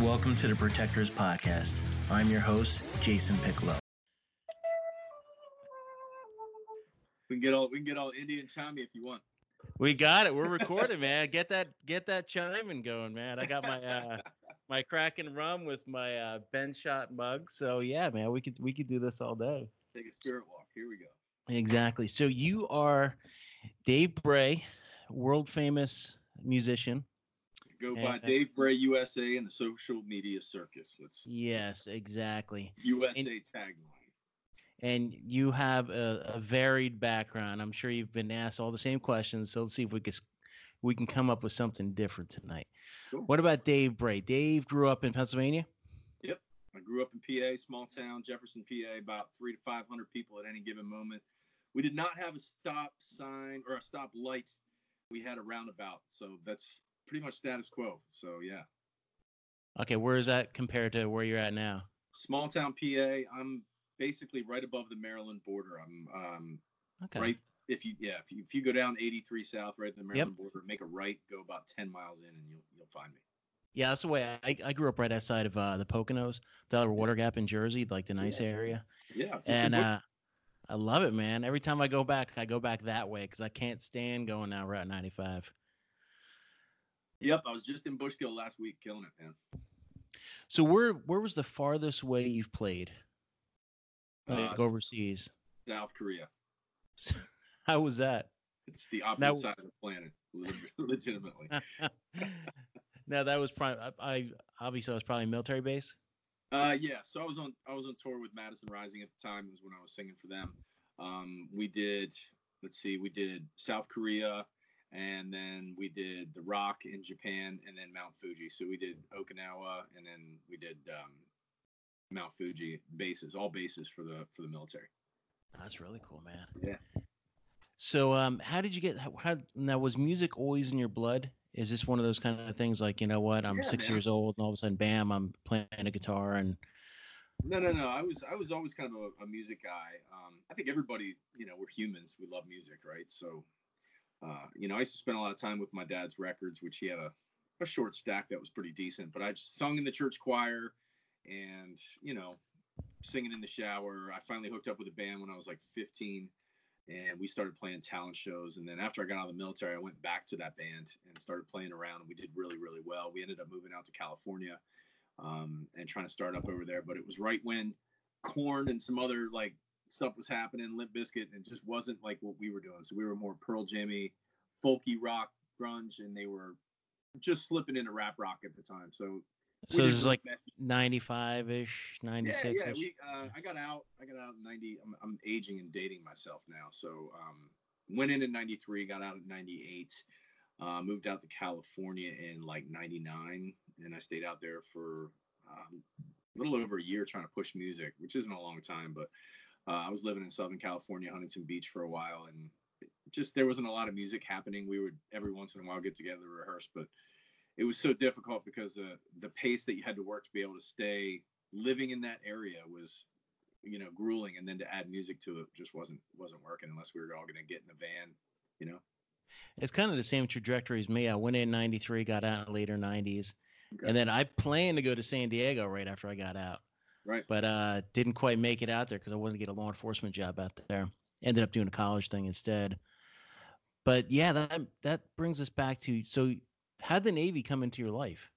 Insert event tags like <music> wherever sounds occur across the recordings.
Welcome to the Protectors Podcast. I'm your host, Jason Piccolo. All we can get all Indian chimey if you want. We got it. We're <laughs> recording, man. Get that get that chiming going, man. I got my uh <laughs> my Kraken rum with my uh Ben shot mug. So yeah, man, we could we could do this all day. Take a spirit walk. Here we go. Exactly. So you are Dave Bray, world famous musician. Go by And- Dave Bray USA and the social media circus. Let's Yes, exactly. USA tagline. And you have a, a varied background. I'm sure you've been asked all the same questions. So let's see if we can we can come up with something different tonight. Cool. What about Dave Bray? Dave grew up in Pennsylvania. Yep, I grew up in PA, small town, Jefferson, PA, about three to five hundred people at any given moment. We did not have a stop sign or a stop light. We had a roundabout, so that's pretty much status quo. So yeah, Okay, where is that compared to where you're at now? small town PA. I'm basically right above the Maryland border. I'm um, Okay. right if you yeah if you, if you go down 83 south right at the Maryland border, make a right, go about 10 miles in, and you'll you'll find me. Yeah, that's the way I, I grew up right outside of uh, the Poconos, Delaware Water Gap in Jersey, like the nice Yeah. area. Yeah, And uh, I love it, man. Every time I go back, I go back that way because I can't stand going down Route 95. yep, I was just in Bushkill last week, killing it, man. So where where was the farthest way you've played? Uh, overseas. South Korea. <laughs> How was that? It's the opposite Now- side of the planet, <laughs> legitimately. <laughs> now that was probably I, I obviously that was probably military base. Uh, yeah, so I was on I was on tour with Madison Rising at the time. Was when I was singing for them. Um, we did let's see, we did South Korea, and then we did the Rock in Japan, and then Mount Fuji. So we did Okinawa, and then we did um, Mount Fuji bases, all bases for the for the military. That's really cool, man. Yeah. So, um, how did you get? How, how now was music always in your blood? Is this one of those kind of things like you know what? I'm Yeah, six man. years old, and all of a sudden, bam! I'm playing a guitar, and No, no, no. I was I was always kind of a, a music guy. Um, I think everybody, you know, we're humans. We love music, right? So, uh, you know, I used to spend a lot of time with my dad's records, which he had a, a short stack that was pretty decent. But I just sung in the church choir, and you know, singing in the shower. I finally hooked up with a band when I was like 15, and we started playing talent shows. And then after I got out of the military, I went back to that band and started playing around. And we did really, really well. We ended up moving out to California um, and trying to start up over there. But it was right when Korn and some other like stuff was happening, Limp Bizkit, and it just wasn't like what we were doing. So we were more Pearl Jammy, folky rock, grunge, and they were just slipping into rap rock at the time. So so this is like 95 ish, 96 yeah, yeah. ish. We, uh, I got out. I got out in '90. I'm, I'm aging and dating myself now. So um, went in in '93, got out in '98. Uh, moved out to California in like '99, and I stayed out there for um, a little over a year trying to push music, which isn't a long time, but uh, I was living in Southern California, Huntington Beach for a while, and just there wasn't a lot of music happening. We would every once in a while get together to rehearse, but it was so difficult because the the pace that you had to work to be able to stay living in that area was you know grueling and then to add music to it just wasn't wasn't working unless we were all going to get in a van you know It's kind of the same trajectory as me. I went in 93, got out later 90s. Okay. And then I planned to go to San Diego right after I got out. right but uh, didn't quite make it out there because I wanted to get a law enforcement job out there. Ended up doing a college thing instead. But yeah, that that brings us back to so how did the Navy come into your life?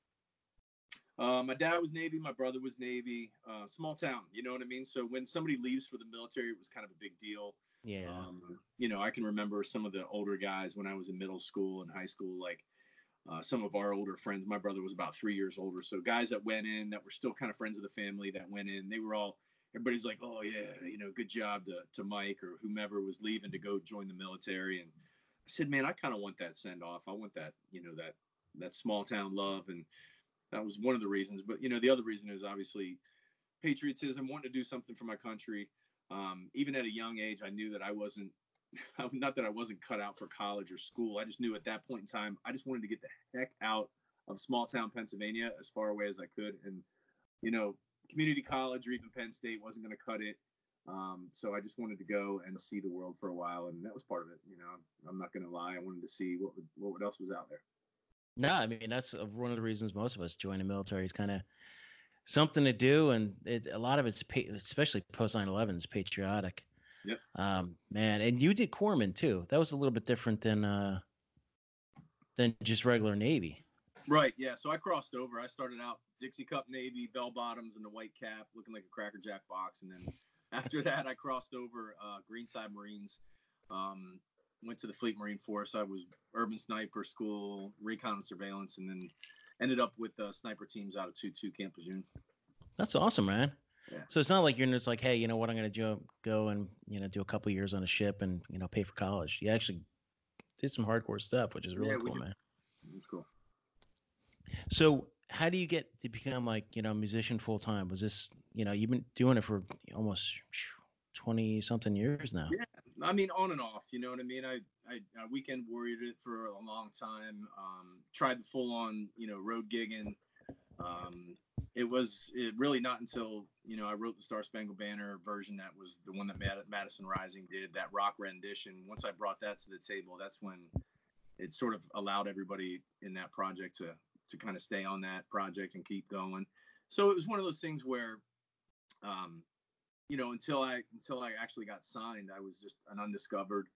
uh, my dad was navy my brother was navy uh, small town you know what i mean so when somebody leaves for the military it was kind of a big deal Yeah, Um, you know, I can remember some of the older guys when I was in middle school and high school, like uh, some of our older friends. My brother was about three years older. So guys that went in that were still kind of friends of the family that went in, they were all, everybody's like, oh, yeah, you know, good job to, to Mike or whomever was leaving to go join the military. And I said, man, I kind of want that send off. I want that, you know, that, that small town love. And that was one of the reasons. But, you know, the other reason is obviously patriotism, wanting to do something for my country um, even at a young age, I knew that I wasn't <laughs> not that I wasn't cut out for college or school. I just knew at that point in time, I just wanted to get the heck out of small town Pennsylvania as far away as I could. And, you know, community college or even Penn State wasn't going to cut it. Um, so I just wanted to go and see the world for a while, and that was part of it. You know, I'm not going to lie. I wanted to see what what else was out there. No, I mean that's one of the reasons most of us join the military is kind of something to do, and it, a lot of it's especially post 9/11 is patriotic. Yep. Um, man, and you did corpsman too. That was a little bit different than uh, than just regular Navy. Right. Yeah. So I crossed over. I started out Dixie Cup Navy, bell bottoms, and a white cap, looking like a Cracker Jack box, and then after <laughs> that, I crossed over uh, Greenside Marines. Um, went to the Fleet Marine Force. I was urban sniper school, recon and surveillance, and then ended up with uh, sniper teams out of 2-2 Camp Lejeune. That's awesome, man. Yeah. So it's not like you're just like, hey, you know what, I'm going to go and you know do a couple years on a ship and you know pay for college. You actually did some hardcore stuff, which is really yeah, cool, man. It's cool. So how do you get to become like you know a musician full time? Was this you know you've been doing it for almost twenty something years now? Yeah, I mean on and off. You know what I mean? I I, I weekend warriored it for a long time. Um, tried the full on you know road gigging. Um, it was it really not until you know I wrote the Star Spangled Banner version that was the one that Mad- Madison Rising did that rock rendition. Once I brought that to the table, that's when it sort of allowed everybody in that project to to kind of stay on that project and keep going. So it was one of those things where, um, you know, until I until I actually got signed, I was just an undiscovered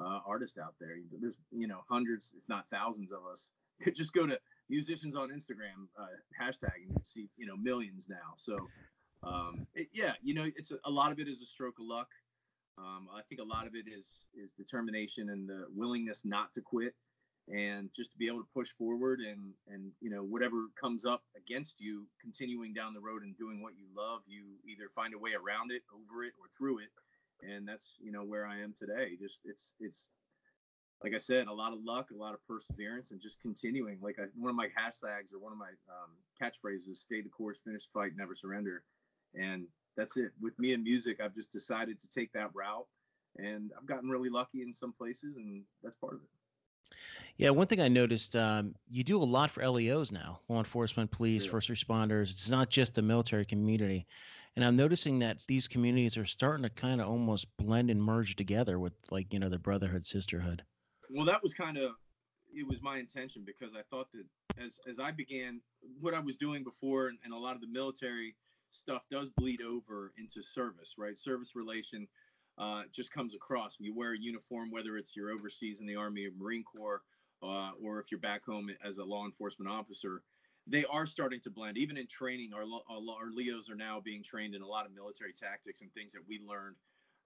uh, artist out there. There's you know hundreds, if not thousands, of us. <laughs> Could just go to musicians on Instagram uh, hashtag and see you know millions now. So um, it, yeah, you know, it's a, a, lot of it is a stroke of luck. Um, I think a lot of it is is determination and the willingness not to quit and just to be able to push forward and and you know whatever comes up against you continuing down the road and doing what you love you either find a way around it over it or through it. And that's you know where i am today. Just it's it's like i said a lot of luck a lot of perseverance and just continuing. Like I, one of my hashtags or one of my um, catchphrases stay the course finish fight never surrender. And that's it. With me and music i've just decided to take that route and i've gotten really lucky in some places and that's part of it yeah, one thing I noticed, um, you do a lot for LEOs now, law enforcement, police, yeah. first responders. It's not just the military community. And I'm noticing that these communities are starting to kind of almost blend and merge together with like, you know, the brotherhood, sisterhood. Well, that was kind of it was my intention because I thought that as as I began what I was doing before and, and a lot of the military stuff does bleed over into service, right? Service relation uh, just comes across. You wear a uniform, whether it's you're overseas in the Army or Marine Corps, uh, or if you're back home as a law enforcement officer, they are starting to blend. Even in training, our, our Leos are now being trained in a lot of military tactics and things that we learned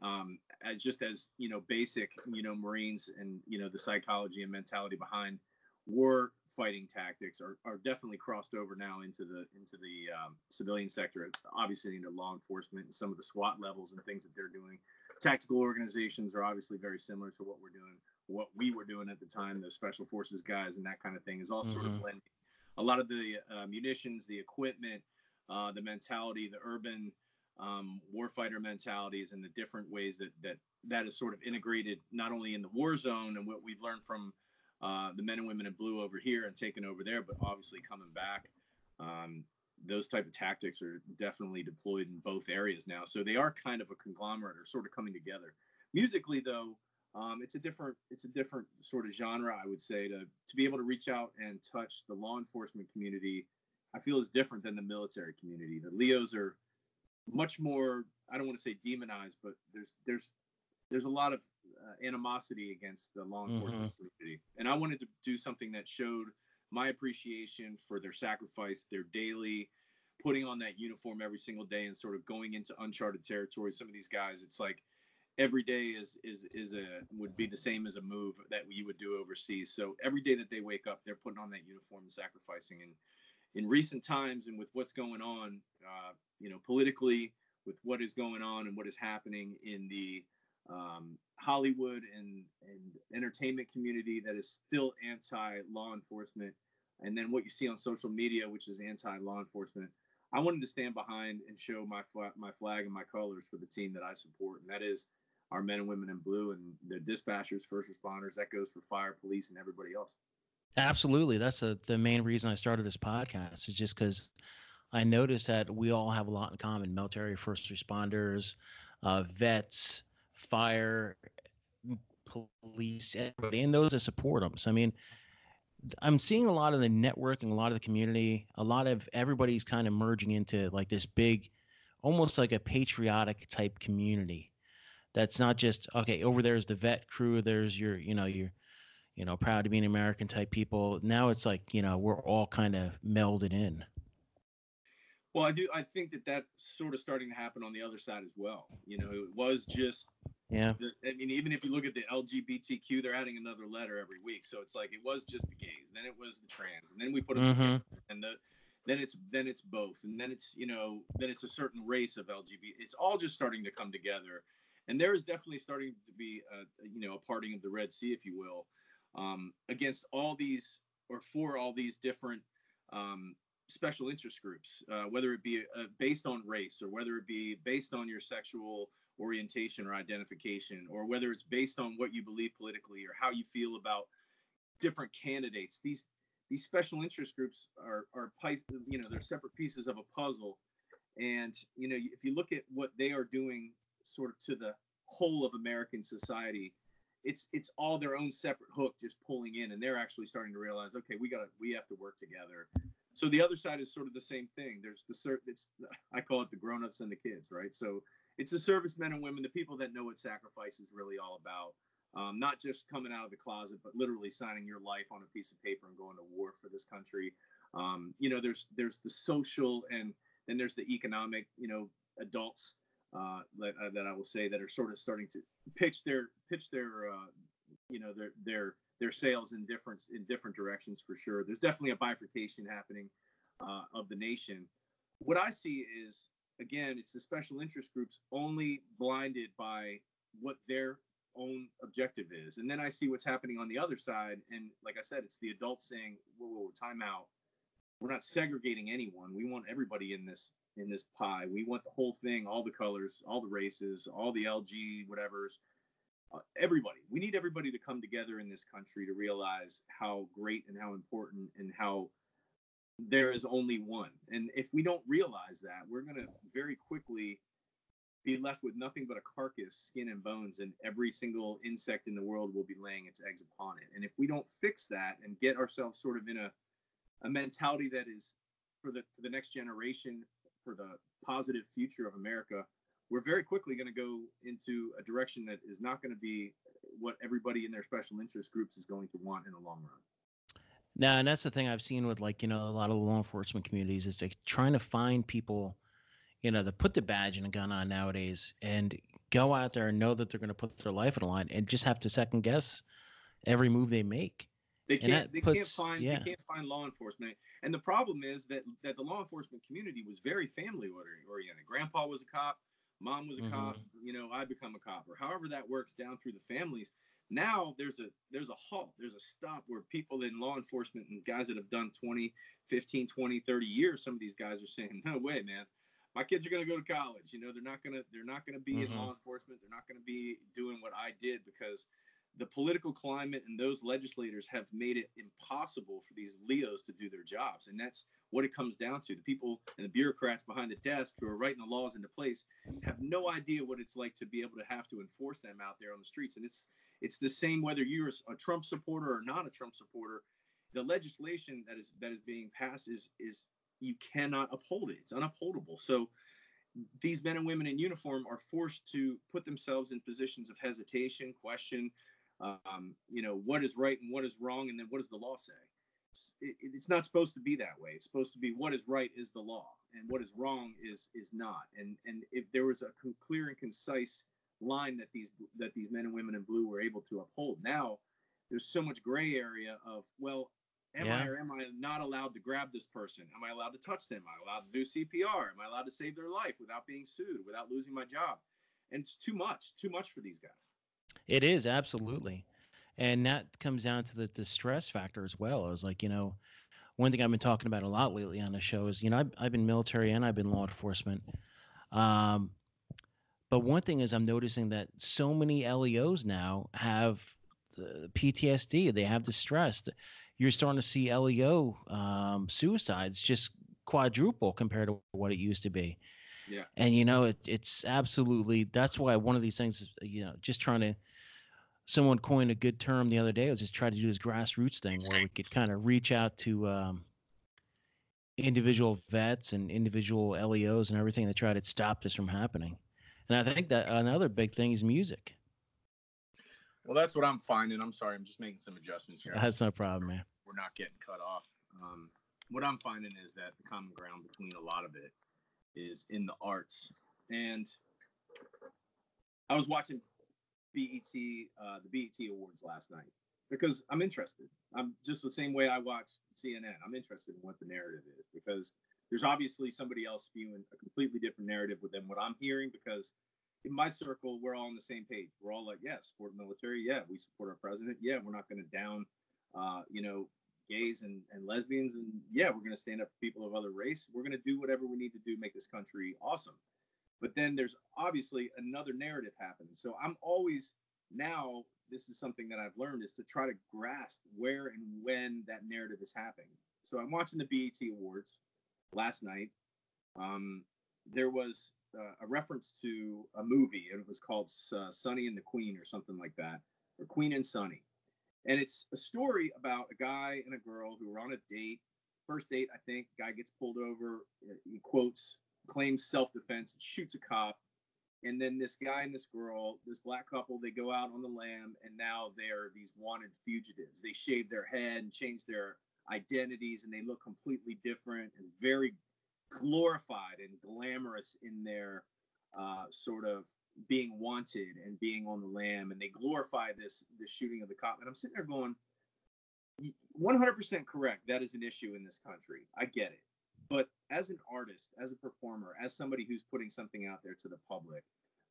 um, as just as you know basic you know Marines and you know the psychology and mentality behind war fighting tactics are, are definitely crossed over now into the into the um, civilian sector obviously into law enforcement and some of the SWAT levels and things that they're doing tactical organizations are obviously very similar to what we're doing, what we were doing at the time, the special forces guys and that kind of thing is all mm-hmm. sort of mm-hmm. blending. A lot of the uh, munitions, the equipment, uh, the mentality, the urban um, warfighter mentalities, and the different ways that that that is sort of integrated not only in the war zone and what we've learned from uh, the men and women in blue over here and taken over there, but obviously coming back. Um, those type of tactics are definitely deployed in both areas now. So they are kind of a conglomerate or sort of coming together. Musically, though, um, it's a different it's a different sort of genre. I would say to to be able to reach out and touch the law enforcement community, I feel is different than the military community. The Leos are much more. I don't want to say demonized, but there's there's there's a lot of uh, animosity against the law enforcement mm-hmm. community, and I wanted to do something that showed my appreciation for their sacrifice, their daily putting on that uniform every single day and sort of going into uncharted territory. Some of these guys, it's like every day is is is a would be the same as a move that you would do overseas. So every day that they wake up, they're putting on that uniform and sacrificing. And in recent times, and with what's going on, uh, you know, politically, with what is going on and what is happening in the um, Hollywood and, and entertainment community that is still anti law enforcement, and then what you see on social media, which is anti law enforcement. I wanted to stand behind and show my flag, my flag and my colors for the team that I support, and that is our men and women in blue and the dispatchers, first responders. That goes for fire, police, and everybody else. Absolutely. That's a, the main reason I started this podcast is just because I noticed that we all have a lot in common military, first responders, uh, vets, fire, police, everybody, and those that support them. So, I mean, I'm seeing a lot of the networking, a lot of the community, a lot of everybody's kind of merging into like this big, almost like a patriotic type community. That's not just okay. Over there's the vet crew. There's your, you know, your, you know, proud to be an American type people. Now it's like you know we're all kind of melded in. Well, I do. I think that that's sort of starting to happen on the other side as well. You know, it was just yeah. The, I mean, even if you look at the LGBTQ, they're adding another letter every week. So it's like it was just the gays, then it was the trans, and then we put them mm-hmm. together, and the then it's then it's both, and then it's you know then it's a certain race of LGBT. It's all just starting to come together, and there is definitely starting to be a you know a parting of the Red Sea, if you will, um, against all these or for all these different um, special interest groups, uh, whether it be uh, based on race or whether it be based on your sexual orientation or identification, or whether it's based on what you believe politically or how you feel about different candidates. These these special interest groups are are you know they're separate pieces of a puzzle, and you know if you look at what they are doing, sort of to the whole of American society, it's it's all their own separate hook just pulling in, and they're actually starting to realize, okay, we got to we have to work together. So the other side is sort of the same thing. There's the cert. It's I call it the grown-ups and the kids, right? So it's the servicemen and women, the people that know what sacrifice is really all about. Um, not just coming out of the closet, but literally signing your life on a piece of paper and going to war for this country. Um, you know, there's there's the social and then there's the economic, you know, adults uh, that uh, that I will say that are sort of starting to pitch their pitch their uh, you know their their their sails in different in different directions for sure. There's definitely a bifurcation happening uh, of the nation. What I see is again, it's the special interest groups only blinded by what their own objective is. And then I see what's happening on the other side. And like I said, it's the adults saying, whoa, whoa, whoa time out. We're not segregating anyone. We want everybody in this in this pie. We want the whole thing, all the colors, all the races, all the LG whatever's, uh, everybody. We need everybody to come together in this country to realize how great and how important and how there is only one. And if we don't realize that, we're going to very quickly be left with nothing but a carcass, skin and bones, and every single insect in the world will be laying its eggs upon it. And if we don't fix that and get ourselves sort of in a, a mentality that is for the for the next generation, for the positive future of America, we're very quickly going to go into a direction that is not going to be what everybody in their special interest groups is going to want in the long run. Now, and that's the thing I've seen with like you know a lot of law enforcement communities is like trying to find people, you know, that put the badge and a gun on nowadays and go out there and know that they're going to put their life on the line and just have to second guess every move they make. They can't. They puts, can't find. Yeah. They can't find law enforcement. And the problem is that that the law enforcement community was very family oriented. Grandpa was a cop. Mom was a mm-hmm. cop. You know, I become a cop, or however that works down through the families now there's a there's a halt there's a stop where people in law enforcement and guys that have done 20 15 20 30 years some of these guys are saying no way man my kids are going to go to college you know they're not going to they're not going to be mm-hmm. in law enforcement they're not going to be doing what i did because the political climate and those legislators have made it impossible for these leos to do their jobs and that's what it comes down to the people and the bureaucrats behind the desk who are writing the laws into place have no idea what it's like to be able to have to enforce them out there on the streets and it's it's the same whether you're a Trump supporter or not a Trump supporter. The legislation that is that is being passed is is you cannot uphold it. It's unupholdable. So these men and women in uniform are forced to put themselves in positions of hesitation, question, um, you know, what is right and what is wrong, and then what does the law say? It's, it, it's not supposed to be that way. It's supposed to be what is right is the law, and what is wrong is is not. And and if there was a clear and concise line that these that these men and women in blue were able to uphold. Now there's so much gray area of well, am yeah. I or am I not allowed to grab this person? Am I allowed to touch them? Am I allowed to do CPR? Am I allowed to save their life without being sued, without losing my job? And it's too much, too much for these guys. It is absolutely. And that comes down to the, the stress factor as well. I was like, you know, one thing I've been talking about a lot lately on the show is, you know, I've, I've been military and I've been law enforcement. Um, But one thing is, I'm noticing that so many LEOs now have PTSD. They have the stress. You're starting to see LEO um, suicides just quadruple compared to what it used to be. Yeah. And you know, it, it's absolutely that's why one of these things is you know just trying to. Someone coined a good term the other day. was just try to do this grassroots thing where we could kind of reach out to um, individual vets and individual LEOs and everything to try to stop this from happening. And I think that another big thing is music. Well, that's what I'm finding. I'm sorry, I'm just making some adjustments here. That's no problem, man. We're not getting cut off. Um, what I'm finding is that the common ground between a lot of it is in the arts. And I was watching BET, uh, the BET Awards last night because I'm interested. I'm just the same way I watch CNN. I'm interested in what the narrative is because there's obviously somebody else spewing a completely different narrative than what I'm hearing because in my circle, we're all on the same page. We're all like, yeah, support the military. Yeah, we support our president. Yeah, we're not going to down, uh, you know, gays and, and lesbians. And yeah, we're going to stand up for people of other race. We're going to do whatever we need to do to make this country awesome. But then there's obviously another narrative happening. So I'm always now, this is something that I've learned is to try to grasp where and when that narrative is happening. So I'm watching the BET Awards last night. Um, there was uh, a reference to a movie, and it was called uh, Sonny and the Queen or something like that, or Queen and Sonny. And it's a story about a guy and a girl who were on a date. First date, I think. Guy gets pulled over. He quotes, claims self defense, shoots a cop. And then this guy and this girl, this black couple, they go out on the lam, and now they're these wanted fugitives. They shave their head and change their identities, and they look completely different and very glorified and glamorous in their uh, sort of being wanted and being on the lam, and they glorify this the shooting of the cop. And I'm sitting there going, 100% correct. That is an issue in this country. I get it. But as an artist, as a performer, as somebody who's putting something out there to the public,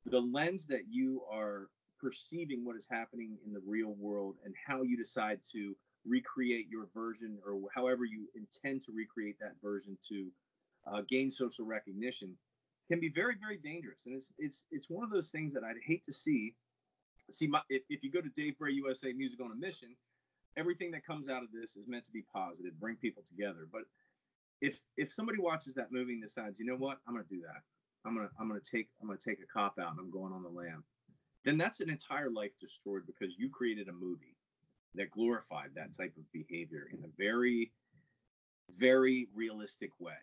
the lens that you are perceiving what is happening in the real world and how you decide to recreate your version or however you intend to recreate that version to uh, gain social recognition can be very very dangerous. And it's it's it's one of those things that i'd hate to see. See my, if, if you go to dave bray usa music on a mission everything that comes out of this is meant to be positive bring people together. But if if somebody watches that movie and decides you know what? I'm gonna do that. I'm gonna i'm gonna take i'm gonna take a cop out and i'm going on the lam then that's an entire life destroyed because you created a movie that glorified that type of behavior in a very very realistic way.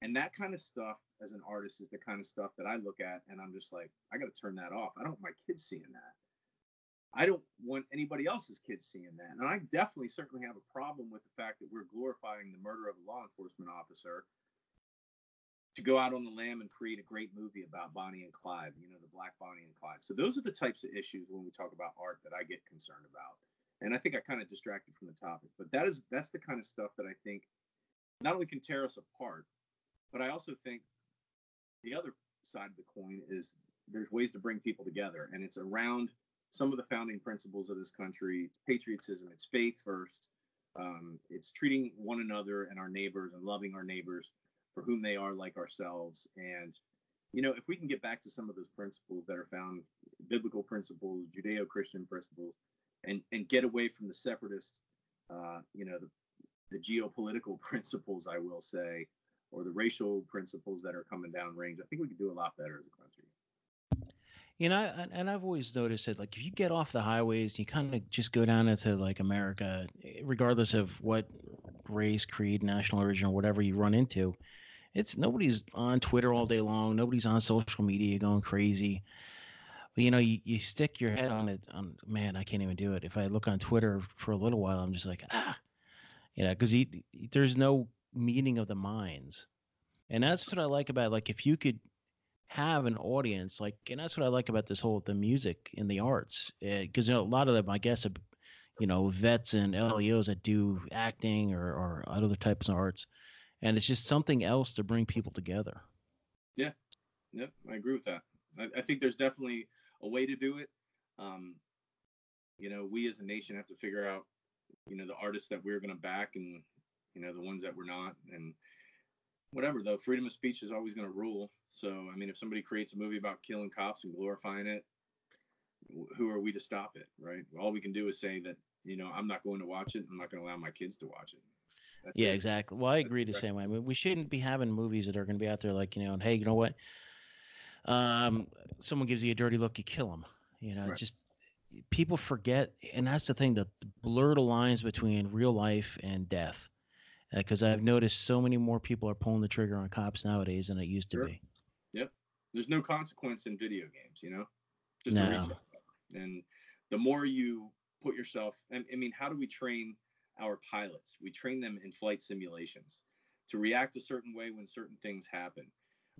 And that kind of stuff as an artist is the kind of stuff that I look at and I'm just like, I got to turn that off. I don't want my kids seeing that. I don't want anybody else's kids seeing that. And I definitely certainly have a problem with the fact that we're glorifying the murder of a law enforcement officer to go out on the lam and create a great movie about Bonnie and Clyde, you know, the black Bonnie and Clyde. So those are the types of issues when we talk about art that I get concerned about. And I think I kind of distracted from the topic, but that is that's the kind of stuff that I think not only can tear us apart, but I also think the other side of the coin is there's ways to bring people together, and it's around some of the founding principles of this country patriotism, it's faith first, um, it's treating one another and our neighbors and loving our neighbors for whom they are like ourselves. And, you know, if we can get back to some of those principles that are found, biblical principles, Judeo Christian principles, and, and get away from the separatist, uh, you know, the, the geopolitical <laughs> principles, I will say, or the racial principles that are coming down range, I think we could do a lot better as a country. You know, and I've always noticed that, like, if you get off the highways, you kind of just go down into like America, regardless of what race, creed, national origin, or whatever you run into. It's nobody's on Twitter all day long. Nobody's on social media going crazy. But you know, you, you stick your head on it. On man, I can't even do it. If I look on Twitter for a little while, I'm just like ah, you know, because there's no meeting of the minds. And that's what I like about like if you could have an audience like and that's what I like about this whole the music and the arts because eh, you know, a lot of them I guess are, you know vets and LEOs that do acting or, or other types of arts and it's just something else to bring people together. Yeah, yeah, I agree with that. I, I think there's definitely a way to do it. Um, you know, we as a nation have to figure out, you know, the artists that we're going to back and you know the ones that we're not and whatever though, freedom of speech is always going to rule. So I mean, if somebody creates a movie about killing cops and glorifying it, who are we to stop it, right? All we can do is say that you know I'm not going to watch it. I'm not going to allow my kids to watch it. That's yeah, it. exactly. Well, I agree the same way. I mean, we shouldn't be having movies that are going to be out there like you know, and hey, you know what? Um, someone gives you a dirty look, you kill them. You know, right. just people forget, and that's the thing that blur the lines between real life and death. Because uh, I've noticed so many more people are pulling the trigger on cops nowadays than it used to sure. be. Yep. There's no consequence in video games, you know, just no. a reset. And the more you put yourself, I mean, how do we train our pilots? We train them in flight simulations to react a certain way when certain things happen.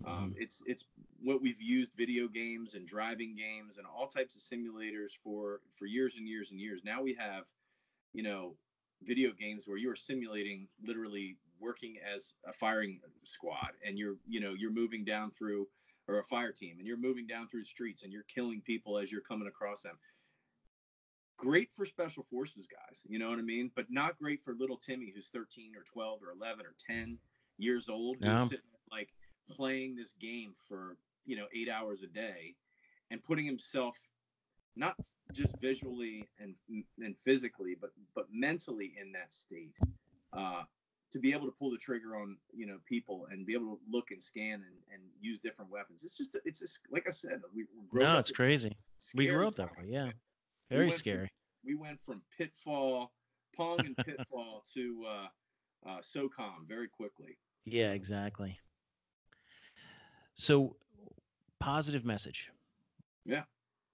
Um, mm-hmm. Um, it's it's what we've used video games and driving games and all types of simulators for for years and years and years. Now we have, you know, video games where you are simulating literally working as a firing squad and you're you know you're moving down through or a fire team and you're moving down through streets and you're killing people as you're coming across them. Great for special forces guys you know what i mean? But not great for little timmy who's 13 or 12 or 11 or 10 years old who's sitting like playing this game for you know eight hours a day and putting himself not just visually and and physically but but mentally in that state uh to be able to pull the trigger on you know people and be able to look and scan and, and use different weapons. It's just it's just like i said we no it's crazy. We grew up that way yeah. Very we scary. from, we went from pitfall pong and pitfall <laughs> to uh uh socom very quickly. Yeah exactly. So positive message. Yeah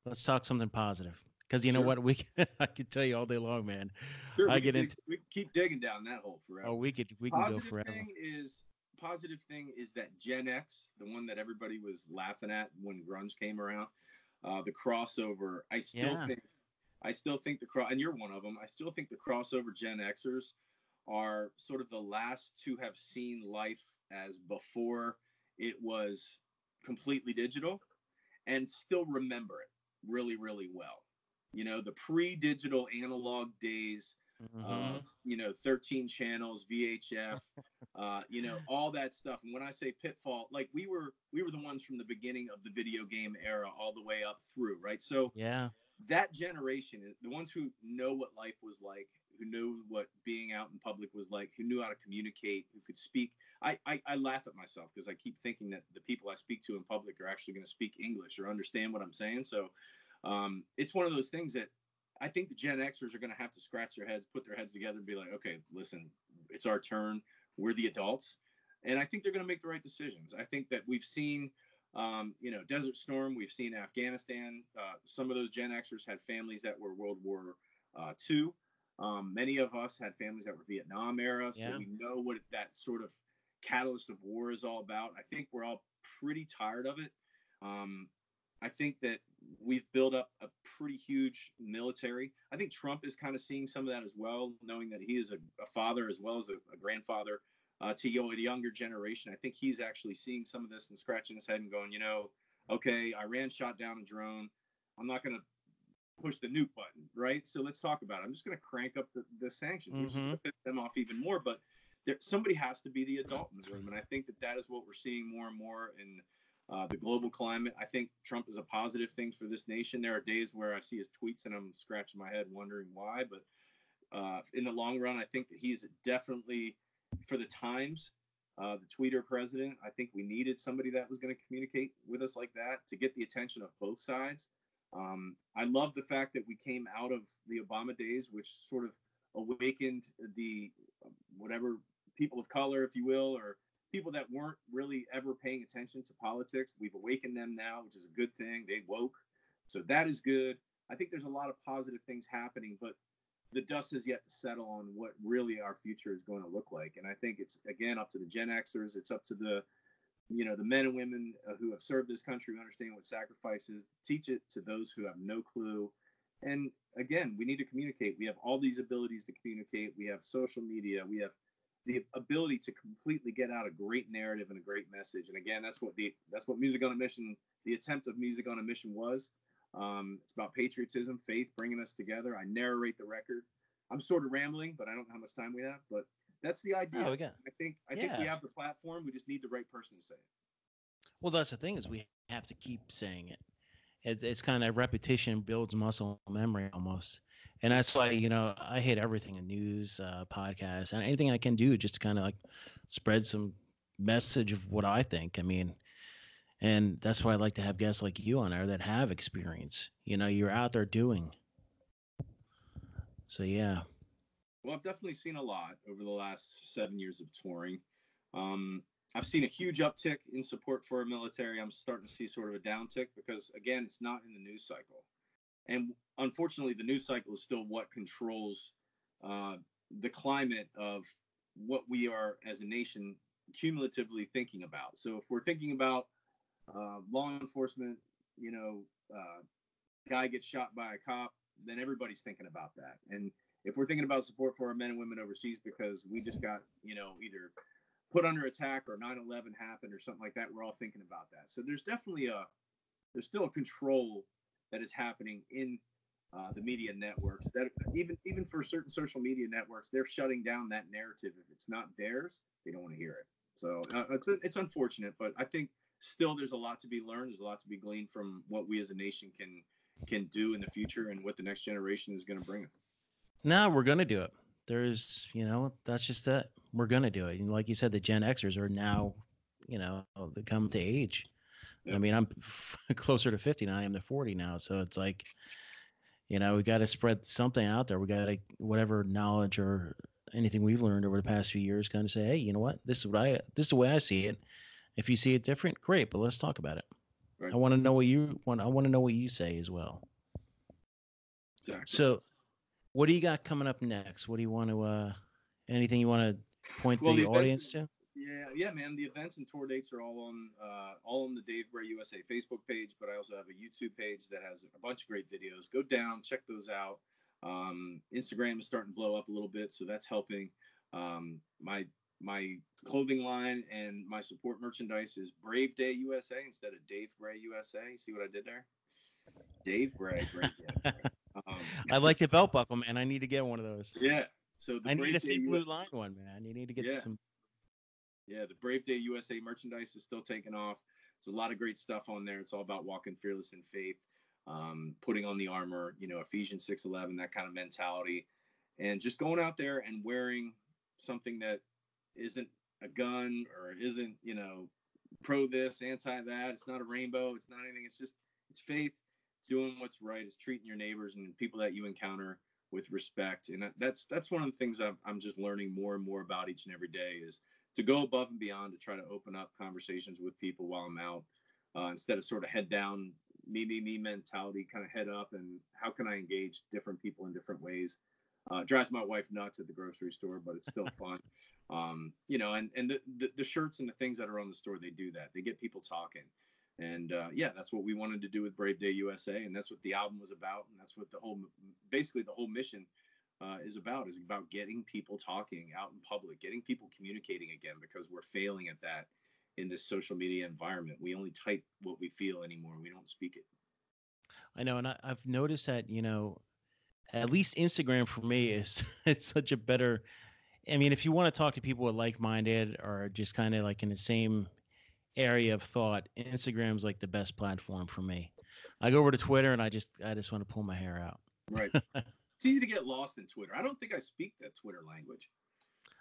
let's talk something positive because you know sure. what we <laughs> I could tell you all day long, man. Sure, I get into we keep digging down that hole forever. Oh, we could we can go forever. Thing is positive thing is that Gen X, the one that everybody was laughing at when grunge came around, uh, the crossover. I still yeah. think I still think the cross, and you're one of them. I still think the crossover Gen Xers are sort of the last to have seen life as before it was completely digital, and still remember it really, really well. You know the pre-digital analog days mm-hmm. of you know 13 channels vhf <laughs> uh, you know all that stuff. And when i say pitfall like we were we were the ones from the beginning of the video game era all the way up through right? So yeah. that generation the ones who know what life was like who knew what being out in public was like who knew how to communicate who could speak i i, I laugh at myself because i keep thinking that the people i speak to in public are actually going to speak english or understand what i'm saying so um, it's one of those things that I think the Gen Xers are going to have to scratch their heads, put their heads together, and be like, okay, listen, it's our turn. We're the adults, and I think they're going to make the right decisions. I think that we've seen, um, you know, Desert Storm. We've seen Afghanistan. Uh, some of those Gen Xers had families that were World War uh, II. Um, many of us had families that were Vietnam era, so yeah. we know what that sort of catalyst of war is all about. I think we're all pretty tired of it. Um, I think that we've built up a pretty huge military. I think Trump is kind of seeing some of that as well, knowing that he is a, a father as well as a, a grandfather uh, to the younger generation. I think he's actually seeing some of this and scratching his head and going, you know, okay, Iran shot down a drone. I'm not going to push the nuke button, right? So let's talk about it. I'm just going to crank up the, the sanctions, mm-hmm. which is going to piss them off even more. But there, somebody has to be the adult in the room, and I think that that is what we're seeing more and more in uh, the global climate. I think Trump is a positive thing for this nation. There are days where I see his tweets and I'm scratching my head wondering why, but uh, in the long run, I think that he's definitely for the times. Uh, the tweeter president. I think we needed somebody that was going to communicate with us like that to get the attention of both sides. Um, I love the fact that we came out of the Obama days, which sort of awakened the whatever people of color, if you will, or people that weren't really ever paying attention to politics. We've awakened them now, which is a good thing. They woke. So that is good. I think there's a lot of positive things happening, but the dust has yet to settle on what really our future is going to look like. And I think it's again up to the Gen Xers. It's up to the, you know, the men and women uh, who have served this country, understand what sacrifice is. Teach it to those who have no clue. And again, we need to communicate. We have all these abilities to communicate. We have social media. We have the ability to completely get out a great narrative and a great message. And again, that's what the that's what Music on a Mission, the attempt of Music on a Mission was. Um, it's about patriotism, faith, bringing us together. I narrate the record. I'm sort of rambling, but I don't know how much time we have. But That's the idea. We got. I think I think we have the platform. We just need the right person to say it. Well, that's the thing is we have to keep saying it. It's it's kind of repetition builds muscle memory almost, and that's why you know I hate everything in news, uh, podcasts, and anything I can do just to kind of like spread some message of what I think. I mean, and that's why I like to have guests like you on there that have experience. You know, you're out there doing. So yeah, Well, I've definitely seen a lot over the last seven years of touring. Um, I've seen a huge uptick in support for our military. I'm starting to see sort of a downtick because, again, it's not in the news cycle. And unfortunately, the news cycle is still what controls uh, the climate of what we are as a nation cumulatively thinking about. So if we're thinking about uh, law enforcement, you know, uh, guy gets shot by a cop, then everybody's thinking about that. And if we're thinking about support for our men and women overseas because we just got, you know, either put under attack or 9/11 happened or something like that, we're all thinking about that. So there's definitely a there's still a control that is happening in uh, the media networks that even even for certain social media networks, they're shutting down that narrative if it's not theirs, they don't want to hear it. So uh, it's it's unfortunate, but I think still there's a lot to be learned. There's a lot to be gleaned from what we as a nation can can do in the future and what the next generation is going to bring us. No, we're gonna do it. There's, you know, that's just that we're gonna do it. And like you said, the Gen Xers are now, you know, they come to age. Yeah. I mean, I'm <laughs> closer to 50 than I am to 40 now, so it's like, you know, we got to spread something out there. We got to whatever knowledge or anything we've learned over the past few years, kind of say, hey, you know what, this is what I, this is the way I see it. If you see it different, great, but let's talk about it. Right. I want to know what you want. I want to know what you say as well. Exactly. So, what do you got coming up next? What do you want to? uh Anything you want to point Well, the, the audience to? Yeah, yeah, man. The events and tour dates are all on uh, all on the Dave Bray USA Facebook page, but I also have a YouTube page that has a bunch of great videos. Go down, check those out. Um, Instagram is starting to blow up a little bit, so that's helping. Um, my my clothing line and my support merchandise is Brave Day USA instead of Dave Bray USA. See what I did there? Dave Bray. Brave Day. I like the belt buckle, man. I need to get one of those. yeah. So the I need a Day thick blue line one, man. You need to get Yeah. some. Yeah, the Brave Day USA merchandise is still taking off. There's a lot of great stuff on there. It's all about walking fearless in faith, um, putting on the armor, you know, Ephesians 6:11, that kind of mentality, and just going out there and wearing something that isn't a gun or isn't, you know, pro this, anti that. It's not a rainbow. It's not anything. It's just it's faith. Doing what's right. is treating your neighbors and people that you encounter with respect. And that's that's one of the things I'm, I'm just learning more and more about each and every day is to go above and beyond to try to open up conversations with people while I'm out uh, instead of sort of head down, me, me, me mentality, kind of head up and how can I engage different people in different ways. Uh, drives my wife nuts at the grocery store, but it's still <laughs> fun. Um, you know, and, and the, the, the shirts and the things that are on the store, they do that. They get people talking. And uh, yeah, that's what we wanted to do with Brave Day USA. And that's what the album was about. And that's what the whole, basically the whole mission uh, is about is about getting people talking out in public, getting people communicating again because we're failing at that in this social media environment. We only type what we feel anymore. We don't speak it. I know, and I, I've noticed that you know, at least Instagram for me is <laughs> it's such a better. I mean, if you want to talk to people who are like-minded or just kind of like in the same area of thought, Instagram's like the best platform for me. I go over to Twitter and I just I just want to pull my hair out. Right. <laughs> it's easy to get lost in Twitter. I don't think I speak that Twitter language.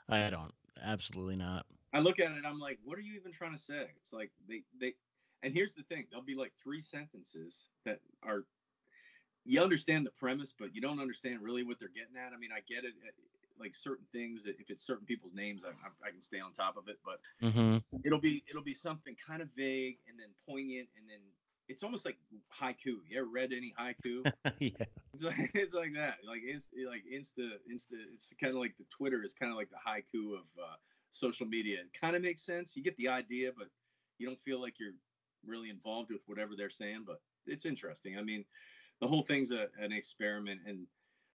I don't. Absolutely not. I look at it, I'm like, what are you even trying to say? It's like they they and here's the thing, there'll be like three sentences that are you understand the premise, but you don't understand really what they're getting at. I mean, I get it, eh, like certain things. If it's certain people's names, I, I, I can stay on top of it. But hmm it'll be it'll be something kind of vague and then poignant, and then it's almost like haiku. You ever read any haiku? <laughs> yeah. It's like it's like that. Like it's like insta insta. It's kind of like the Twitter is kind of like the haiku of uh, social media. It kind of makes sense. You get the idea, but you don't feel like you're really involved with whatever they're saying. But it's interesting. I mean, the whole thing's a, an experiment, and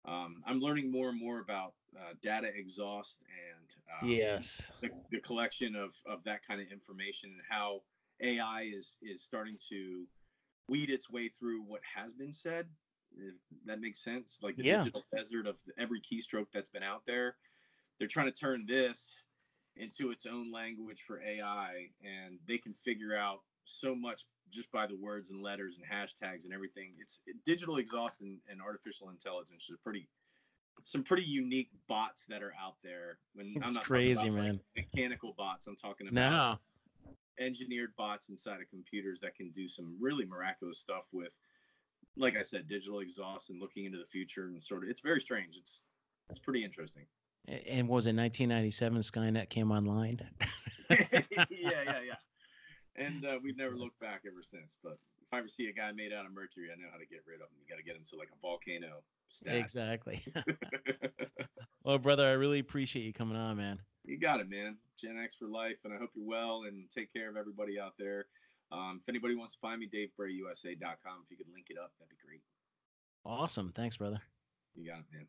um, I'm learning more and more about uh, data exhaust and uh, Yes. the, the collection of of that kind of information and how AI is is starting to weed its way through what has been said. If that makes sense. Like the Yeah. digital desert of every keystroke that's been out there. they're trying to turn this into its own language for AI, and they can figure out so much just by the words and letters and hashtags and everything. It's digital exhaust and, and artificial intelligence is pretty some pretty unique bots that are out there. When it's I'm not crazy, about, man. Like, mechanical bots. I'm talking about no. engineered bots inside of computers that can do some really miraculous stuff with, like I said, digital exhaust and looking into the future and sort of. It's very strange. It's it's pretty interesting. And was it 1997 Skynet came online? <laughs> yeah, yeah, yeah. And uh, we've never looked back ever since. But if I ever see a guy made out of mercury, I know how to get rid of him. You got to get him to like a volcano. Stat. Exactly. <laughs> well, brother, I really appreciate you coming on, man. You got it, man. Gen X for life, and I hope you're well and take care of everybody out there. Um, if anybody wants to find me, DaveBrayUSA.com. If you could link it up, that'd be great. Awesome. Thanks, brother. You got it, man.